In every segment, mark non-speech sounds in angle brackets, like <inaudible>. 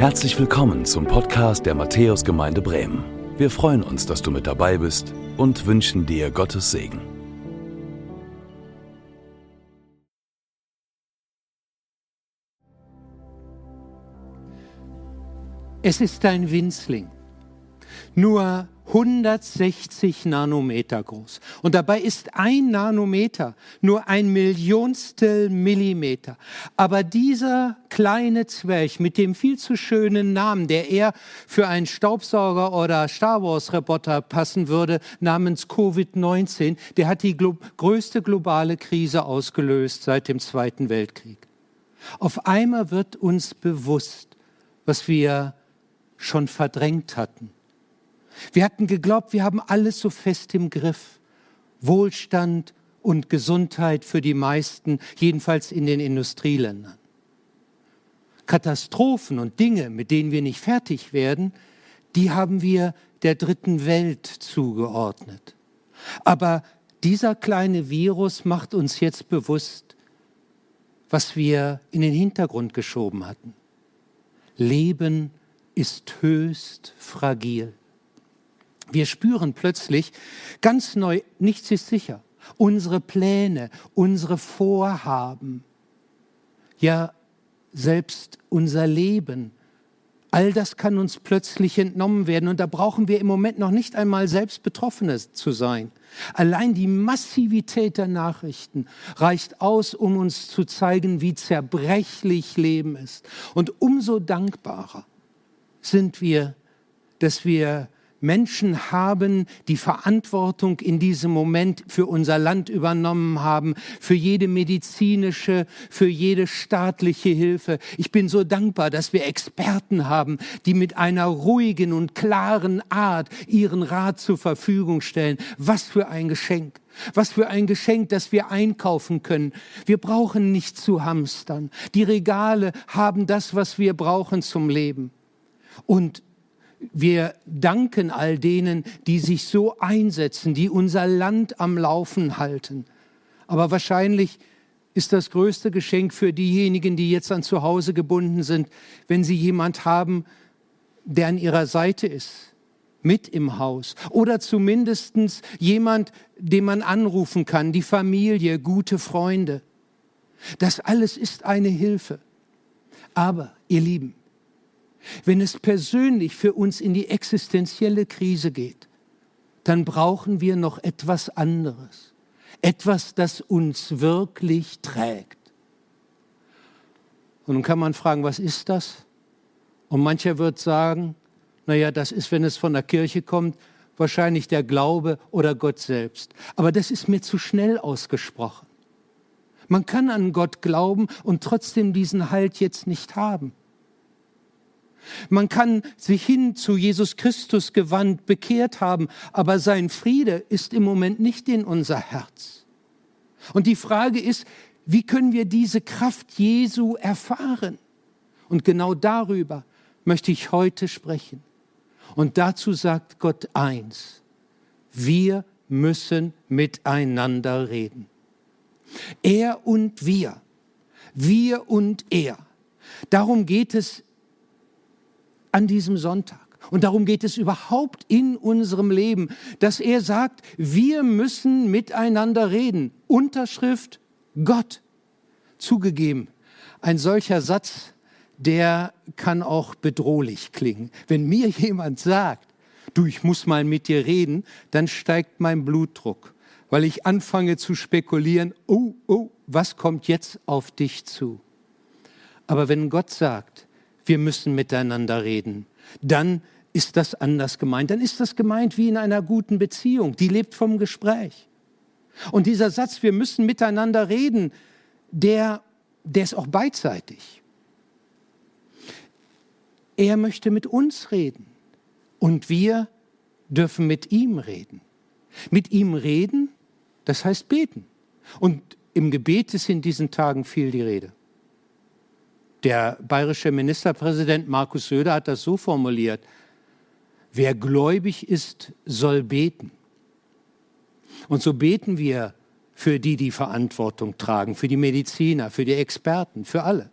Herzlich willkommen zum Podcast der Matthäusgemeinde Bremen. Wir freuen uns, dass du mit dabei bist und wünschen dir Gottes Segen. Es ist ein Winzling, nur 160 Nanometer groß. Und dabei ist ein Nanometer nur ein Millionstel Millimeter. Aber dieser kleine Zwerg mit dem viel zu schönen Namen, der eher für einen Staubsauger oder Star Wars Roboter passen würde, namens Covid-19, der hat die glo größte globale Krise ausgelöst seit dem Zweiten Weltkrieg. Auf einmal wird uns bewusst, was wir schon verdrängt hatten wir hatten geglaubt, wir haben alles so fest im Griff. Wohlstand und Gesundheit für die meisten, jedenfalls in den Industrieländern. Katastrophen und Dinge, mit denen wir nicht fertig werden, die haben wir der dritten Welt zugeordnet. Aber dieser kleine Virus macht uns jetzt bewusst, was wir in den Hintergrund geschoben hatten. Leben ist höchst fragil. Wir spüren plötzlich ganz neu, nichts ist sicher. Unsere Pläne, unsere Vorhaben, ja selbst unser Leben, all das kann uns plötzlich entnommen werden. Und da brauchen wir im Moment noch nicht einmal selbst Betroffene zu sein. Allein die Massivität der Nachrichten reicht aus, um uns zu zeigen, wie zerbrechlich Leben ist. Und umso dankbarer sind wir, dass wir Menschen haben, die Verantwortung in diesem Moment für unser Land übernommen haben, für jede medizinische, für jede staatliche Hilfe. Ich bin so dankbar, dass wir Experten haben, die mit einer ruhigen und klaren Art ihren Rat zur Verfügung stellen. Was für ein Geschenk. Was für ein Geschenk, dass wir einkaufen können. Wir brauchen nicht zu hamstern. Die Regale haben das, was wir brauchen zum Leben. Und wir danken all denen, die sich so einsetzen, die unser Land am Laufen halten. Aber wahrscheinlich ist das größte Geschenk für diejenigen, die jetzt an zu Hause gebunden sind, wenn sie jemand haben, der an ihrer Seite ist, mit im Haus oder zumindest jemand, den man anrufen kann, die Familie, gute Freunde. Das alles ist eine Hilfe. Aber, ihr Lieben, wenn es persönlich für uns in die existenzielle Krise geht, dann brauchen wir noch etwas anderes. Etwas, das uns wirklich trägt. Und nun kann man fragen, was ist das? Und mancher wird sagen, naja, das ist, wenn es von der Kirche kommt, wahrscheinlich der Glaube oder Gott selbst. Aber das ist mir zu schnell ausgesprochen. Man kann an Gott glauben und trotzdem diesen Halt jetzt nicht haben. Man kann sich hin zu Jesus Christus gewandt bekehrt haben, aber sein Friede ist im Moment nicht in unser Herz. Und die Frage ist, wie können wir diese Kraft Jesu erfahren? Und genau darüber möchte ich heute sprechen. Und dazu sagt Gott eins, wir müssen miteinander reden. Er und wir, wir und er. Darum geht es an diesem Sonntag. Und darum geht es überhaupt in unserem Leben, dass er sagt, wir müssen miteinander reden. Unterschrift Gott. Zugegeben, ein solcher Satz, der kann auch bedrohlich klingen. Wenn mir jemand sagt, du, ich muss mal mit dir reden, dann steigt mein Blutdruck, weil ich anfange zu spekulieren, oh, oh, was kommt jetzt auf dich zu? Aber wenn Gott sagt, wir müssen miteinander reden, dann ist das anders gemeint. Dann ist das gemeint wie in einer guten Beziehung. Die lebt vom Gespräch. Und dieser Satz, wir müssen miteinander reden, der, der ist auch beidseitig. Er möchte mit uns reden und wir dürfen mit ihm reden. Mit ihm reden, das heißt beten. Und im Gebet ist in diesen Tagen viel die Rede. Der bayerische Ministerpräsident Markus Söder hat das so formuliert, wer gläubig ist, soll beten. Und so beten wir für die, die Verantwortung tragen, für die Mediziner, für die Experten, für alle.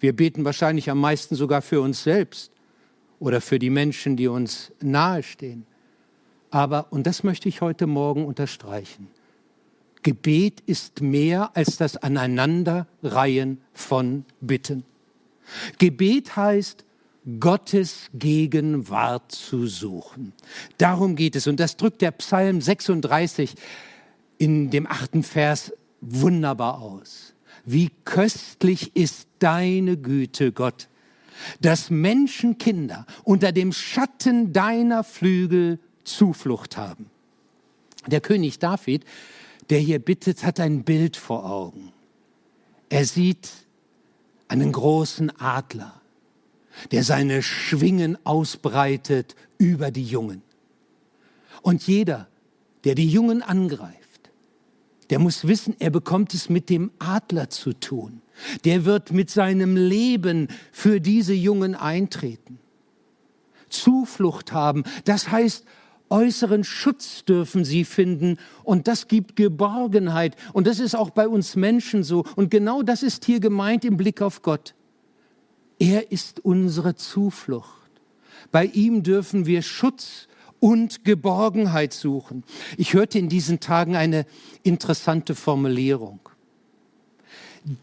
Wir beten wahrscheinlich am meisten sogar für uns selbst oder für die Menschen, die uns nahestehen. Aber, und das möchte ich heute Morgen unterstreichen, Gebet ist mehr als das Aneinanderreihen von Bitten. Gebet heißt, Gottes Gegenwart zu suchen. Darum geht es. Und das drückt der Psalm 36 in dem achten Vers wunderbar aus. Wie köstlich ist deine Güte, Gott, dass Menschenkinder unter dem Schatten deiner Flügel Zuflucht haben. Der König David, der hier bittet, hat ein Bild vor Augen. Er sieht einen großen Adler, der seine Schwingen ausbreitet über die Jungen. Und jeder, der die Jungen angreift, der muss wissen, er bekommt es mit dem Adler zu tun. Der wird mit seinem Leben für diese Jungen eintreten. Zuflucht haben, das heißt, äußeren Schutz dürfen sie finden und das gibt Geborgenheit und das ist auch bei uns Menschen so und genau das ist hier gemeint im Blick auf Gott. Er ist unsere Zuflucht. Bei ihm dürfen wir Schutz und Geborgenheit suchen. Ich hörte in diesen Tagen eine interessante Formulierung.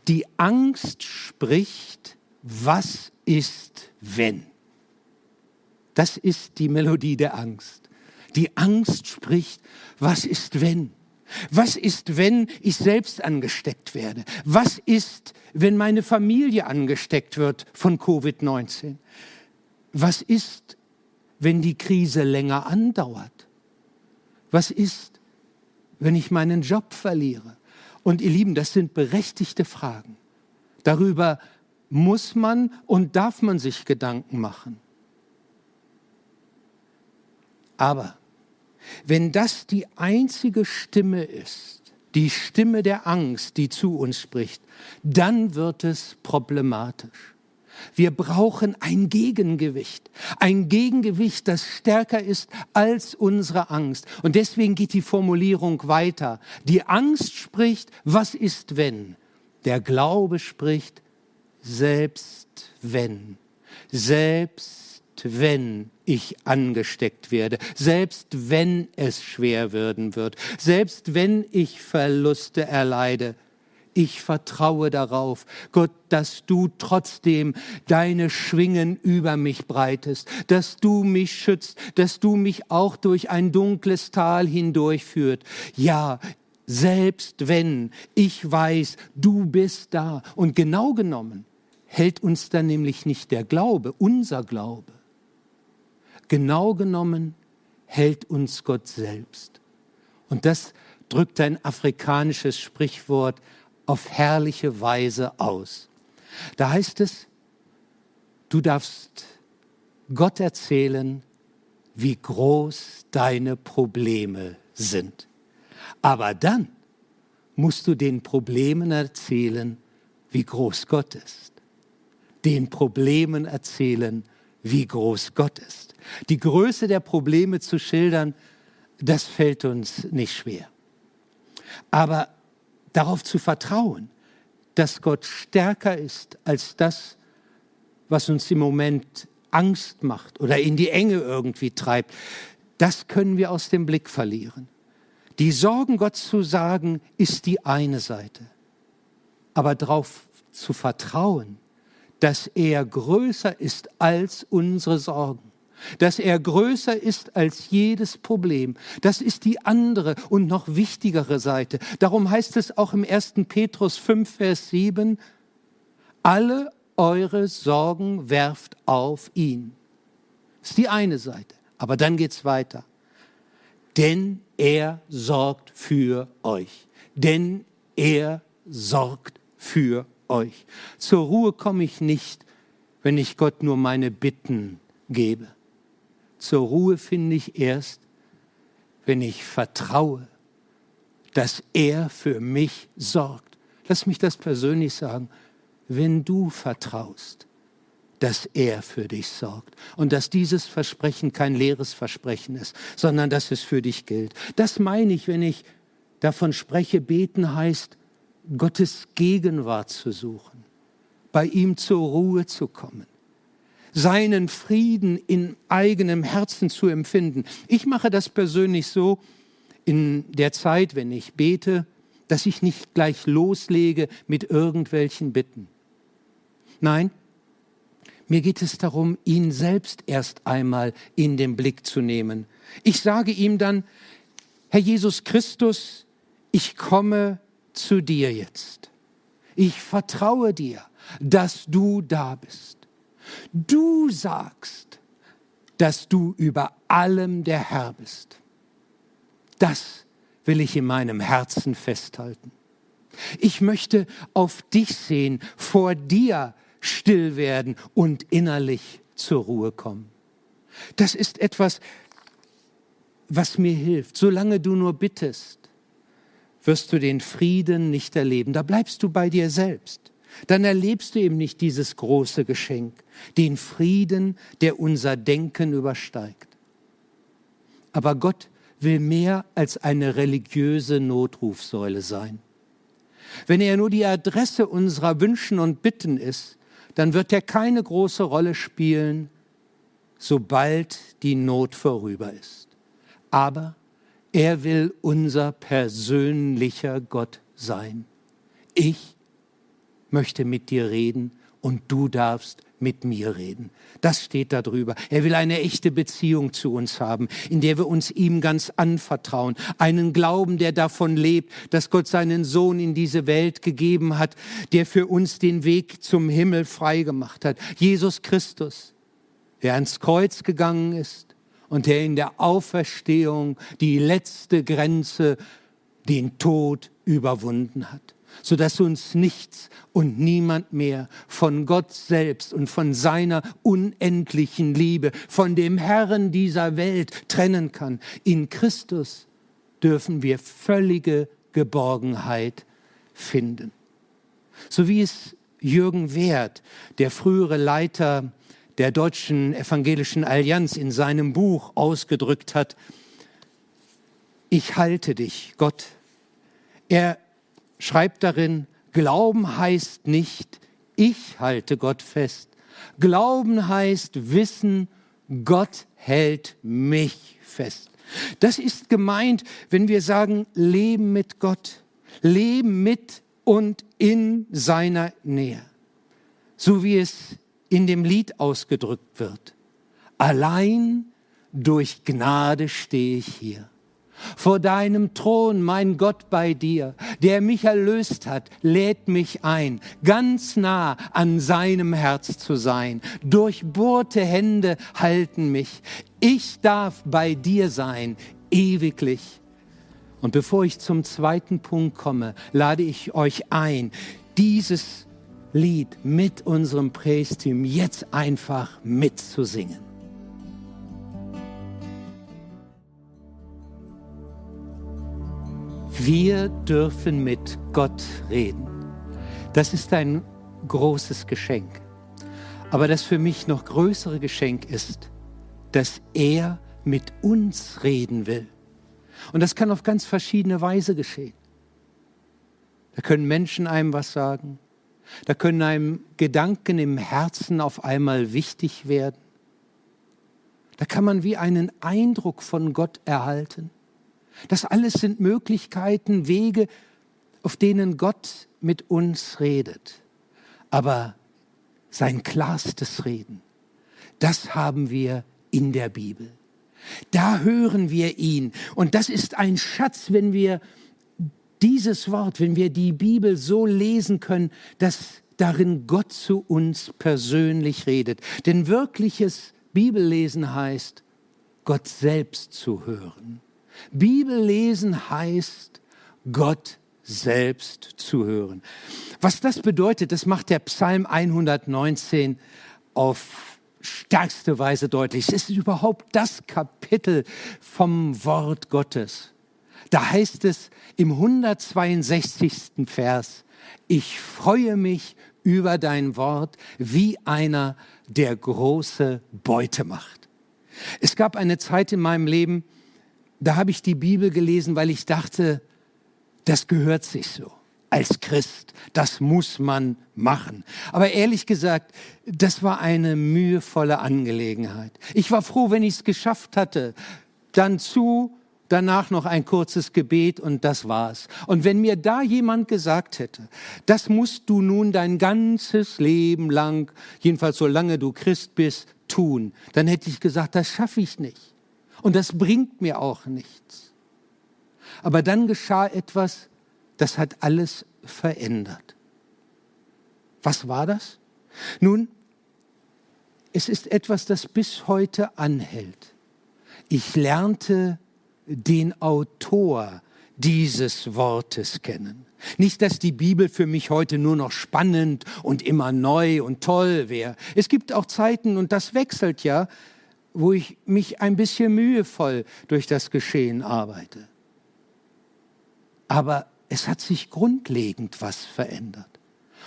Die Angst spricht, was ist wenn? Das ist die Melodie der Angst. Die Angst spricht, was ist wenn? Was ist, wenn ich selbst angesteckt werde? Was ist, wenn meine Familie angesteckt wird von Covid-19? Was ist, wenn die Krise länger andauert? Was ist, wenn ich meinen Job verliere? Und ihr Lieben, das sind berechtigte Fragen. Darüber muss man und darf man sich Gedanken machen. Aber wenn das die einzige Stimme ist, die Stimme der Angst, die zu uns spricht, dann wird es problematisch. Wir brauchen ein Gegengewicht. Ein Gegengewicht, das stärker ist als unsere Angst. Und deswegen geht die Formulierung weiter. Die Angst spricht, was ist wenn? Der Glaube spricht, selbst wenn. Selbst wenn ich angesteckt werde, selbst wenn es schwer werden wird, selbst wenn ich Verluste erleide, ich vertraue darauf, Gott, dass du trotzdem deine Schwingen über mich breitest, dass du mich schützt, dass du mich auch durch ein dunkles Tal hindurchführt. Ja, selbst wenn ich weiß, du bist da. Und genau genommen hält uns dann nämlich nicht der Glaube, unser Glaube. Genau genommen hält uns Gott selbst. Und das drückt ein afrikanisches Sprichwort auf herrliche Weise aus. Da heißt es, du darfst Gott erzählen, wie groß deine Probleme sind. Aber dann musst du den Problemen erzählen, wie groß Gott ist. Den Problemen erzählen, wie groß Gott ist. Die Größe der Probleme zu schildern, das fällt uns nicht schwer. Aber darauf zu vertrauen, dass Gott stärker ist als das, was uns im Moment Angst macht oder in die Enge irgendwie treibt, das können wir aus dem Blick verlieren. Die Sorgen Gott zu sagen, ist die eine Seite. Aber darauf zu vertrauen, dass er größer ist als unsere Sorgen dass er größer ist als jedes Problem. Das ist die andere und noch wichtigere Seite. Darum heißt es auch im 1. Petrus 5, Vers 7, alle eure Sorgen werft auf ihn. Das ist die eine Seite. Aber dann geht's weiter. Denn er sorgt für euch. Denn er sorgt für euch. Zur Ruhe komme ich nicht, wenn ich Gott nur meine Bitten gebe zur Ruhe finde ich erst, wenn ich vertraue, dass er für mich sorgt. Lass mich das persönlich sagen. Wenn du vertraust, dass er für dich sorgt und dass dieses Versprechen kein leeres Versprechen ist, sondern dass es für dich gilt. Das meine ich, wenn ich davon spreche, beten heißt, Gottes Gegenwart zu suchen. bei ihm zur Ruhe zu kommen, seinen Frieden in eigenem Herzen zu empfinden. Ich mache das persönlich so in der Zeit, wenn ich bete, dass ich nicht gleich loslege mit irgendwelchen Bitten. Nein, mir geht es darum, ihn selbst erst einmal in den Blick zu nehmen. Ich sage ihm dann, Herr Jesus Christus, ich komme zu dir jetzt. Ich vertraue dir, dass du da bist. Du sagst, dass du über allem der Herr bist. Das will ich in meinem Herzen festhalten. Ich möchte auf dich sehen, vor dir still werden und innerlich zur Ruhe kommen. Das ist etwas, was mir hilft. Solange du nur bittest, wirst du den Frieden nicht erleben. Da bleibst du bei dir selbst. Dann erlebst du eben nicht dieses große Geschenk, den Frieden, der unser Denken übersteigt. Aber Gott will mehr als eine religiöse Notrufsäule sein. Wenn er nur die Adresse unserer Wünschen und Bitten ist, dann wird er keine große Rolle spielen, sobald die Not vorüber ist. Aber er will unser persönlicher Gott sein. Ich möchte mit dir reden und du darfst mit mir reden. Das steht da drüber. Er will eine echte Beziehung zu uns haben, in der wir uns ihm ganz anvertrauen. Einen Glauben, der davon lebt, dass Gott seinen Sohn in diese Welt gegeben hat, der für uns den Weg zum Himmel freigemacht hat. Jesus Christus, der ans Kreuz gegangen ist und der in der Auferstehung die letzte Grenze, den Tod überwunden hat sodass uns nichts und niemand mehr von Gott selbst und von seiner unendlichen Liebe, von dem Herrn dieser Welt trennen kann. In Christus dürfen wir völlige Geborgenheit finden. So wie es Jürgen Wert, der frühere Leiter der Deutschen Evangelischen Allianz, in seinem Buch ausgedrückt hat, ich halte dich, Gott. Er schreibt darin, Glauben heißt nicht, ich halte Gott fest. Glauben heißt wissen, Gott hält mich fest. Das ist gemeint, wenn wir sagen, leben mit Gott, leben mit und in seiner Nähe. So wie es in dem Lied ausgedrückt wird. Allein durch Gnade stehe ich hier vor deinem Thron, mein Gott bei dir, der mich erlöst hat, lädt mich ein, ganz nah an seinem Herz zu sein. Durchbohrte Hände halten mich. Ich darf bei dir sein, ewiglich. Und bevor ich zum zweiten Punkt komme, lade ich euch ein, dieses Lied mit unserem Praise-Team jetzt einfach mitzusingen. Wir dürfen mit Gott reden. Das ist ein großes Geschenk. Aber das für mich noch größere Geschenk ist, dass er mit uns reden will. Und das kann auf ganz verschiedene Weise geschehen. Da können Menschen einem was sagen. Da können einem Gedanken im Herzen auf einmal wichtig werden. Da kann man wie einen Eindruck von Gott erhalten. Das alles sind Möglichkeiten, Wege, auf denen Gott mit uns redet. Aber sein klarstes Reden, das haben wir in der Bibel. Da hören wir ihn. Und das ist ein Schatz, wenn wir dieses Wort, wenn wir die Bibel so lesen können, dass darin Gott zu uns persönlich redet. Denn wirkliches Bibellesen heißt, Gott selbst zu hören. Bibellesen heißt, Gott selbst zu hören. Was das bedeutet, das macht der Psalm 119 auf stärkste Weise deutlich. Es ist überhaupt das Kapitel vom Wort Gottes. Da heißt es im 162. Vers, ich freue mich über dein Wort wie einer, der große Beute macht. Es gab eine Zeit in meinem Leben, da habe ich die Bibel gelesen, weil ich dachte, das gehört sich so. als Christ. Das muss man machen. Aber ehrlich gesagt, das war eine mühevolle Angelegenheit. Ich war froh, wenn ich es geschafft hatte. Dann zu, danach noch ein kurzes Gebet und das war's. Und wenn mir da jemand gesagt hätte, das musst du nun dein ganzes Leben lang, jedenfalls solange du Christ bist, tun, dann hätte ich gesagt, das schaffe ich nicht. Und das bringt mir auch nichts. Aber dann geschah etwas, das hat alles verändert. Was war das? Nun, es ist etwas, das bis heute anhält. Ich lernte den Autor dieses Wortes kennen. Nicht, dass die Bibel für mich heute nur noch spannend und immer neu und toll wäre. Es gibt auch Zeiten, und das wechselt ja, wo ich mich ein bisschen mühevoll durch das Geschehen arbeite. Aber es hat sich grundlegend was verändert.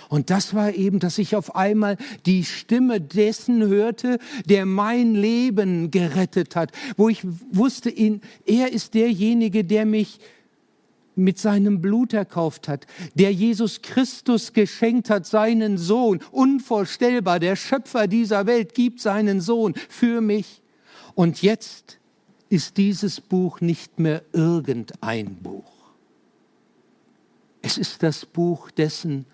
Und das war eben, dass ich auf einmal die Stimme dessen hörte, der mein Leben gerettet hat, wo ich wusste, ihn, er ist derjenige, der mich mit seinem Blut erkauft hat, der Jesus Christus geschenkt hat, seinen Sohn, unvorstellbar, der Schöpfer dieser Welt gibt seinen Sohn für mich. Und jetzt ist dieses Buch nicht mehr irgendein Buch. Es ist das Buch dessen,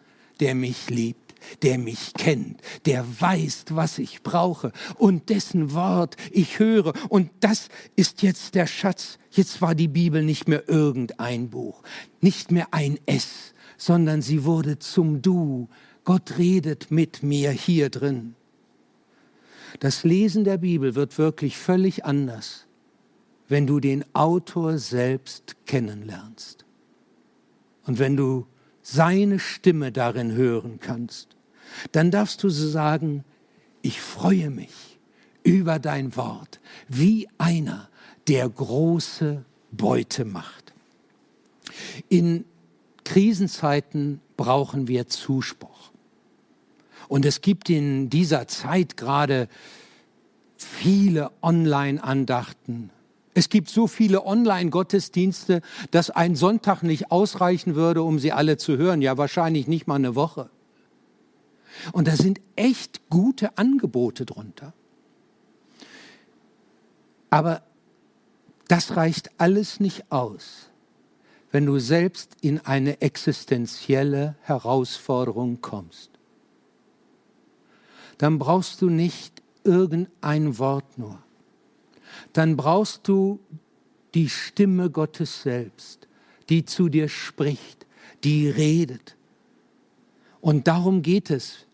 der mich liebt, der mich kennt, der weiß, was ich brauche und dessen Wort ich höre. Und das ist jetzt der Schatz. Jetzt war die Bibel nicht mehr irgendein Buch, nicht mehr ein S, sondern sie wurde zum Du. Gott redet mit mir hier drin. Das Lesen der Bibel wird wirklich völlig anders, wenn du den Autor selbst kennenlernst. Und wenn du seine Stimme darin hören kannst, dann darfst du sagen, ich freue mich über dein Wort, wie einer, der große Beute macht. In Krisenzeiten brauchen wir Zuspruch. Und es gibt in dieser Zeit gerade viele Online-Andachten, es gibt so viele Online-Gottesdienste, dass ein Sonntag nicht ausreichen würde, um sie alle zu hören. Ja, wahrscheinlich nicht mal eine Woche. Und da sind echt gute Angebote drunter. Aber das reicht alles nicht aus, wenn du selbst in eine existenzielle Herausforderung kommst. Dann brauchst du nicht irgendein Wort nur dann brauchst du die Stimme Gottes selbst, die zu dir spricht, die redet. Und darum geht es,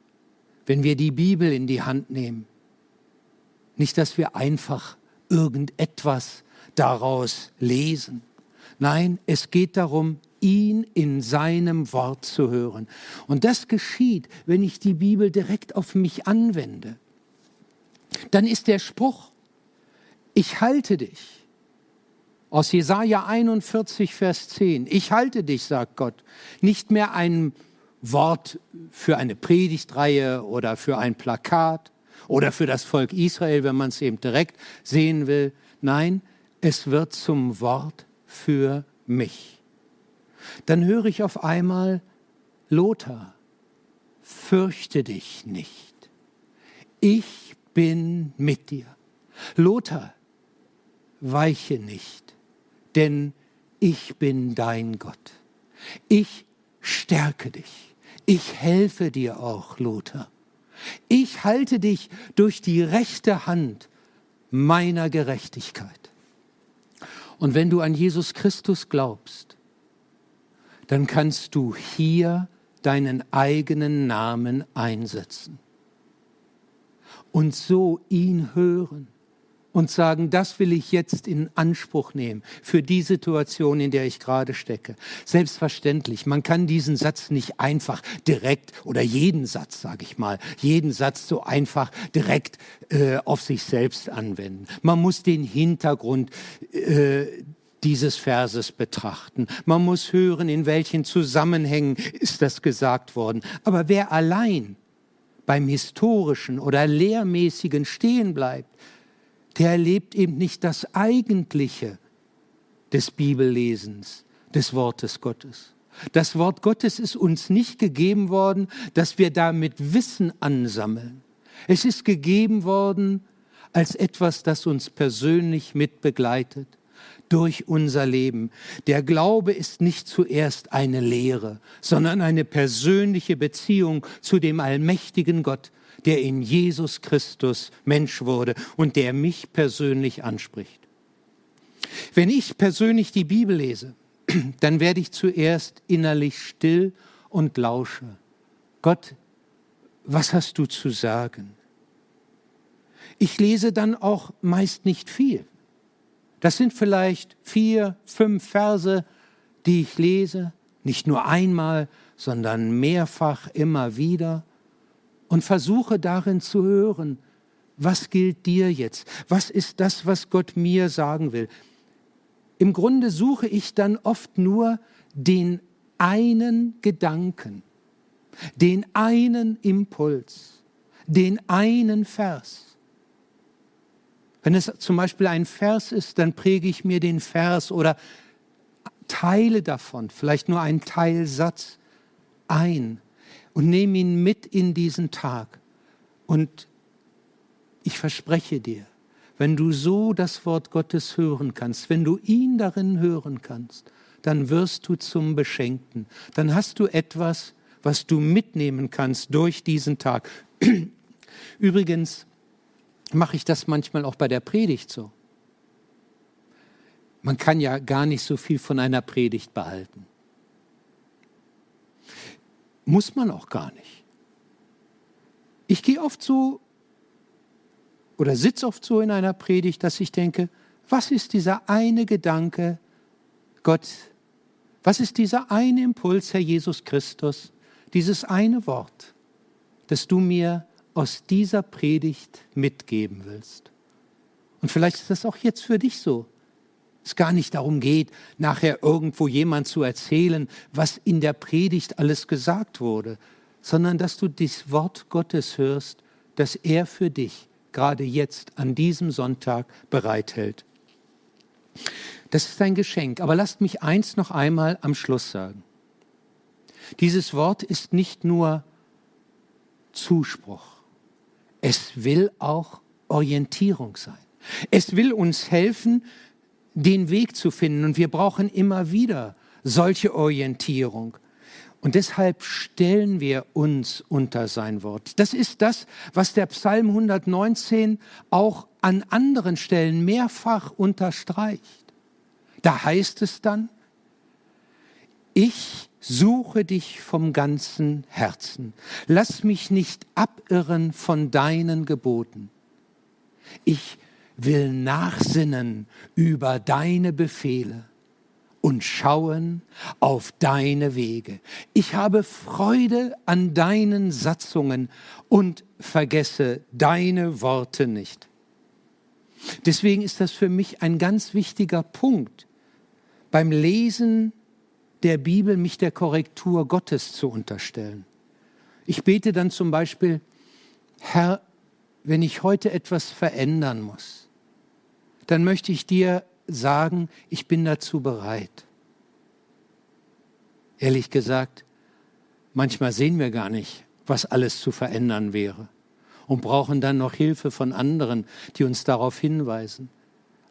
wenn wir die Bibel in die Hand nehmen. Nicht, dass wir einfach irgendetwas daraus lesen. Nein, es geht darum, ihn in seinem Wort zu hören. Und das geschieht, wenn ich die Bibel direkt auf mich anwende. Dann ist der Spruch, ich halte dich. Aus Jesaja 41, Vers 10. Ich halte dich, sagt Gott. Nicht mehr ein Wort für eine Predigtreihe oder für ein Plakat oder für das Volk Israel, wenn man es eben direkt sehen will. Nein, es wird zum Wort für mich. Dann höre ich auf einmal, Lothar, fürchte dich nicht. Ich bin mit dir. Lothar, weiche nicht, denn ich bin dein Gott. Ich stärke dich. Ich helfe dir auch, Lothar. Ich halte dich durch die rechte Hand meiner Gerechtigkeit. Und wenn du an Jesus Christus glaubst, dann kannst du hier deinen eigenen Namen einsetzen und so ihn hören und sagen, das will ich jetzt in Anspruch nehmen für die Situation, in der ich gerade stecke. Selbstverständlich, man kann diesen Satz nicht einfach direkt oder jeden Satz, sage ich mal, jeden Satz so einfach direkt äh, auf sich selbst anwenden. Man muss den Hintergrund äh, dieses Verses betrachten. Man muss hören, in welchen Zusammenhängen ist das gesagt worden. Aber wer allein beim historischen oder lehrmäßigen stehen bleibt, der erlebt eben nicht das Eigentliche des Bibellesens, des Wortes Gottes. Das Wort Gottes ist uns nicht gegeben worden, dass wir damit Wissen ansammeln. Es ist gegeben worden als etwas, das uns persönlich mitbegleitet durch unser Leben. Der Glaube ist nicht zuerst eine Lehre, sondern eine persönliche Beziehung zu dem allmächtigen Gott, der in Jesus Christus Mensch wurde und der mich persönlich anspricht. Wenn ich persönlich die Bibel lese, <clears throat> dann werde ich zuerst innerlich still und lausche. Gott, was hast du zu sagen? Ich lese dann auch meist nicht viel. Das sind vielleicht vier, fünf Verse, die ich lese, nicht nur einmal, sondern mehrfach immer wieder und versuche darin zu hören, was gilt dir jetzt? Was ist das, was Gott mir sagen will? Im Grunde suche ich dann oft nur den einen Gedanken, den einen Impuls, den einen Vers. Wenn es zum Beispiel ein Vers ist, dann präge ich mir den Vers oder Teile davon, vielleicht nur einen Teilsatz ein und nehme ihn mit in diesen Tag. Und ich verspreche dir, wenn du so das Wort Gottes hören kannst, wenn du ihn darin hören kannst, dann wirst du zum Beschenkten. Dann hast du etwas, was du mitnehmen kannst durch diesen Tag. <clears throat> Übrigens mache ich das manchmal auch bei der Predigt so. Man kann ja gar nicht so viel von einer Predigt behalten. Muss man auch gar nicht. Ich gehe oft so oder sitze oft so in einer Predigt, dass ich denke, was ist dieser eine Gedanke, Gott, was ist dieser eine Impuls, Herr Jesus Christus, dieses eine Wort, das du mir aus dieser Predigt mitgeben willst? Und vielleicht ist das auch jetzt für dich so. Es gar nicht darum geht, nachher irgendwo jemand zu erzählen, was in der Predigt alles gesagt wurde, sondern dass du das Wort Gottes hörst, das er für dich gerade jetzt an diesem Sonntag bereithält. Das ist ein Geschenk. Aber lasst mich eins noch einmal am Schluss sagen. Dieses Wort ist nicht nur Zuspruch. Es will auch Orientierung sein. Es will uns helfen, den Weg zu finden. Und wir brauchen immer wieder solche Orientierung. Und deshalb stellen wir uns unter sein Wort. Das ist das, was der Psalm 119 auch an anderen Stellen mehrfach unterstreicht. Da heißt es dann, ich suche dich vom ganzen Herzen. Lass mich nicht abirren von deinen Geboten. Ich will nachsinnen über deine Befehle und schauen auf deine Wege. Ich habe Freude an deinen Satzungen und vergesse deine Worte nicht. Deswegen ist das für mich ein ganz wichtiger Punkt, beim Lesen der Bibel mich der Korrektur Gottes zu unterstellen. Ich bete dann zum Beispiel, Herr, wenn ich heute etwas verändern muss, dann möchte ich dir sagen, ich bin dazu bereit. Ehrlich gesagt, manchmal sehen wir gar nicht, was alles zu verändern wäre und brauchen dann noch Hilfe von anderen, die uns darauf hinweisen.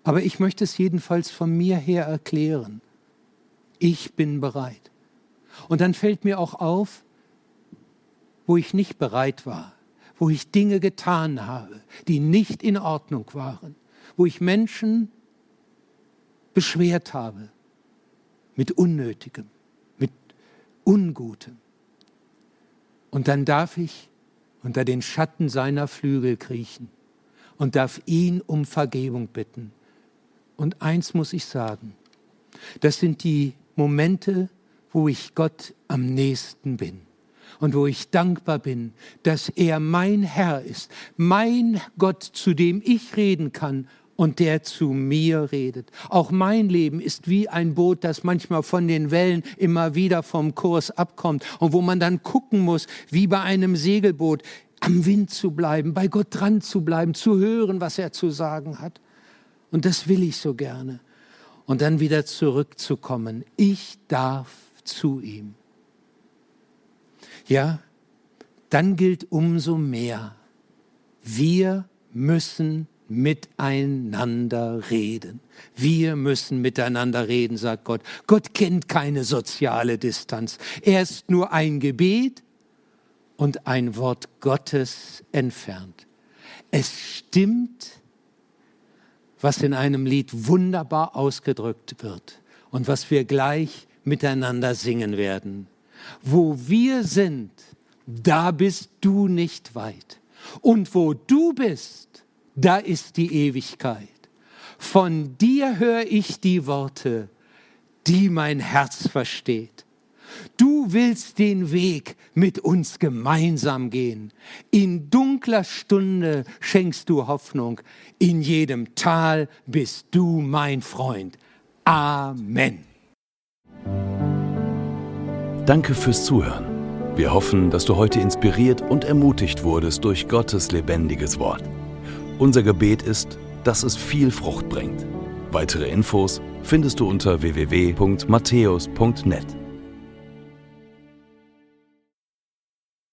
Aber ich möchte es jedenfalls von mir her erklären. Ich bin bereit. Und dann fällt mir auch auf, wo ich nicht bereit war, wo ich Dinge getan habe, die nicht in Ordnung waren, wo ich Menschen beschwert habe mit Unnötigem, mit Ungutem. Und dann darf ich unter den Schatten seiner Flügel kriechen und darf ihn um Vergebung bitten. Und eins muss ich sagen, das sind die Momente, wo ich Gott am nächsten bin und wo ich dankbar bin, dass er mein Herr ist, mein Gott, zu dem ich reden kann und der zu mir redet. Auch mein Leben ist wie ein Boot, das manchmal von den Wellen immer wieder vom Kurs abkommt und wo man dann gucken muss, wie bei einem Segelboot, am Wind zu bleiben, bei Gott dran zu bleiben, zu hören, was er zu sagen hat. Und das will ich so gerne. Und dann wieder zurückzukommen. Ich darf zu ihm. Ja, dann gilt umso mehr, wir müssen miteinander reden. Wir müssen miteinander reden, sagt Gott. Gott kennt keine soziale Distanz. Er ist nur ein Gebet und ein Wort Gottes entfernt. Es stimmt, was in einem Lied wunderbar ausgedrückt wird und was wir gleich miteinander singen werden. Wo wir sind, da bist du nicht weit. Und wo du bist, da ist die Ewigkeit. Von dir höre ich die Worte, die mein Herz versteht. Du willst den Weg mit uns gemeinsam gehen. In dunkler Stunde schenkst du Hoffnung. In jedem Tal bist du mein Freund. Amen. Danke fürs Zuhören. Wir hoffen, dass du heute inspiriert und ermutigt wurdest durch Gottes lebendiges Wort. Unser Gebet ist, dass es viel Frucht bringt. Weitere Infos findest du unter www.matthäus.net.